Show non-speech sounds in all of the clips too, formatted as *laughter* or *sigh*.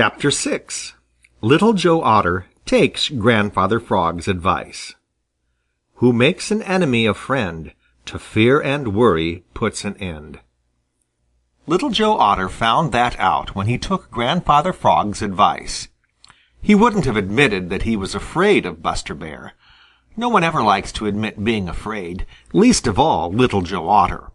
Chapter VI Little Joe Otter takes Grandfather Frog's advice. Who makes an enemy a friend, to fear and worry puts an end. Little Joe Otter found that out when he took Grandfather Frog's advice. He wouldn't have admitted that he was afraid of Buster Bear. No one ever likes to admit being afraid, least of all Little Joe Otter.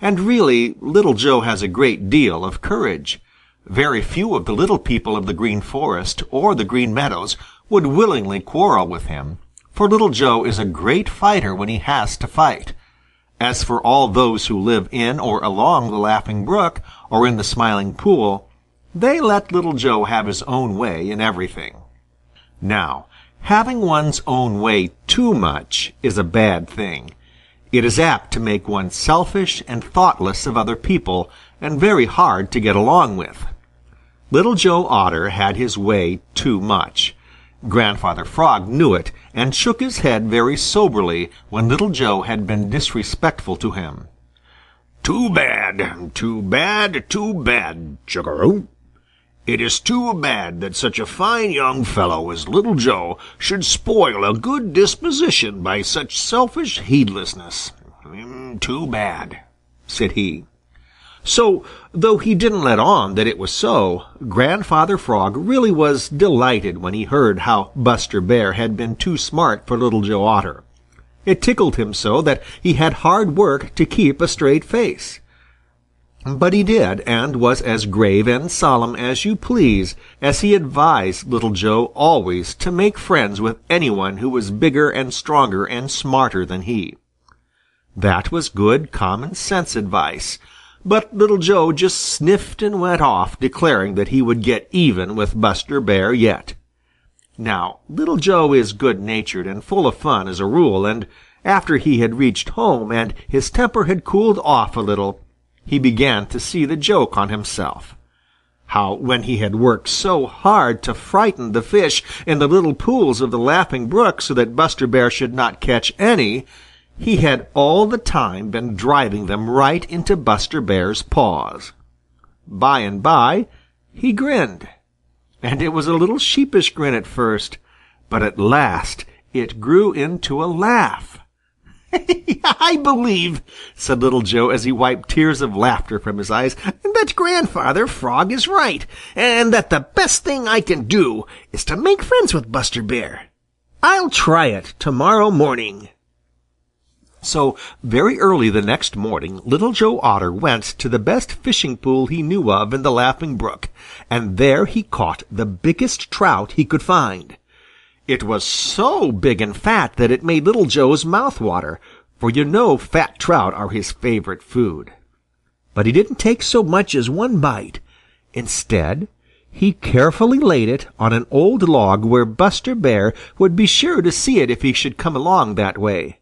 And really, Little Joe has a great deal of courage. Very few of the little people of the Green Forest or the Green Meadows would willingly quarrel with him, for Little Joe is a great fighter when he has to fight. As for all those who live in or along the Laughing Brook or in the Smiling Pool, they let Little Joe have his own way in everything. Now, having one's own way too much is a bad thing. It is apt to make one selfish and thoughtless of other people and very hard to get along with. Little Joe Otter had his way too much. Grandfather Frog knew it and shook his head very soberly when Little Joe had been disrespectful to him. "Too bad, too bad, too bad, Chug-a-rum! It is too bad that such a fine young fellow as Little Joe should spoil a good disposition by such selfish heedlessness. Mm, too bad," said he. So, though he didn't let on that it was so, Grandfather Frog really was delighted when he heard how Buster Bear had been too smart for Little Joe Otter. It tickled him so that he had hard work to keep a straight face. But he did, and was as grave and solemn as you please as he advised Little Joe always to make friends with anyone who was bigger and stronger and smarter than he. That was good common sense advice, but Little Joe just sniffed and went off, declaring that he would get even with Buster Bear yet. Now Little Joe is good-natured and full of fun as a rule, and after he had reached home and his temper had cooled off a little, he began to see the joke on himself. How when he had worked so hard to frighten the fish in the little pools of the Laughing Brook so that Buster Bear should not catch any, he had all the time been driving them right into Buster Bear's paws. By and by he grinned, and it was a little sheepish grin at first, but at last it grew into a laugh. *laughs* "I believe," said Little Joe as he wiped tears of laughter from his eyes, "that Grandfather Frog is right, and that the best thing I can do is to make friends with Buster Bear. I'll try it to-morrow morning." So very early the next morning Little Joe Otter went to the best fishing pool he knew of in the Laughing Brook, and there he caught the biggest trout he could find. It was so big and fat that it made Little Joe's mouth water, for you know fat trout are his favorite food. But he didn't take so much as one bite. Instead, he carefully laid it on an old log where Buster Bear would be sure to see it if he should come along that way.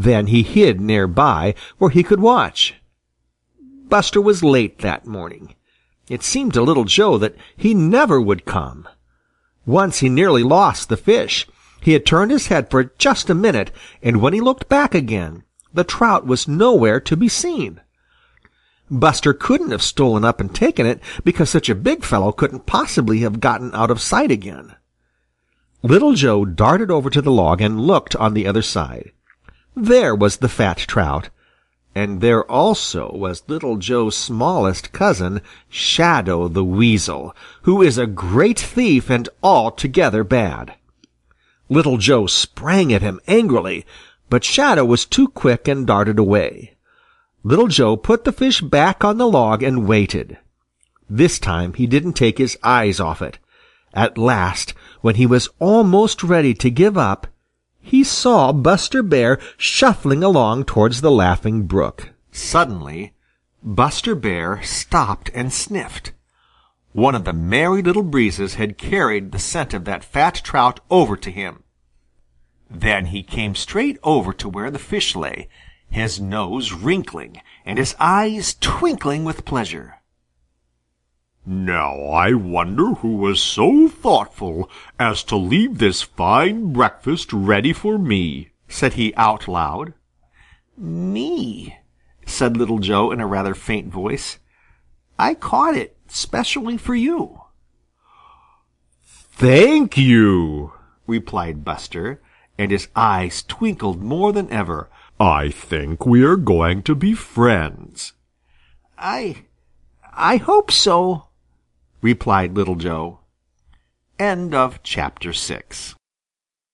Then he hid near by where he could watch. Buster was late that morning. It seemed to Little Joe that he never would come. Once he nearly lost the fish. He had turned his head for just a minute, and when he looked back again, the trout was nowhere to be seen. Buster couldn't have stolen up and taken it, because such a big fellow couldn't possibly have gotten out of sight again. Little Joe darted over to the log and looked on the other side. There was the fat trout, and there also was Little Joe's smallest cousin, Shadow the Weasel, who is a great thief and altogether bad. Little Joe sprang at him angrily, but Shadow was too quick and darted away. Little Joe put the fish back on the log and waited. This time he didn't take his eyes off it. At last, when he was almost ready to give up, he saw Buster Bear shuffling along towards the Laughing Brook. Suddenly Buster Bear stopped and sniffed. One of the Merry Little Breezes had carried the scent of that fat trout over to him. Then he came straight over to where the fish lay, his nose wrinkling and his eyes twinkling with pleasure. Now I wonder who was so thoughtful as to leave this fine breakfast ready for me, said he out loud. Me, said Little Joe in a rather faint voice. I caught it specially for you. Thank you, replied Buster, and his eyes twinkled more than ever. I think we are going to be friends. I I hope so, replied Little Joe. End of chapter six.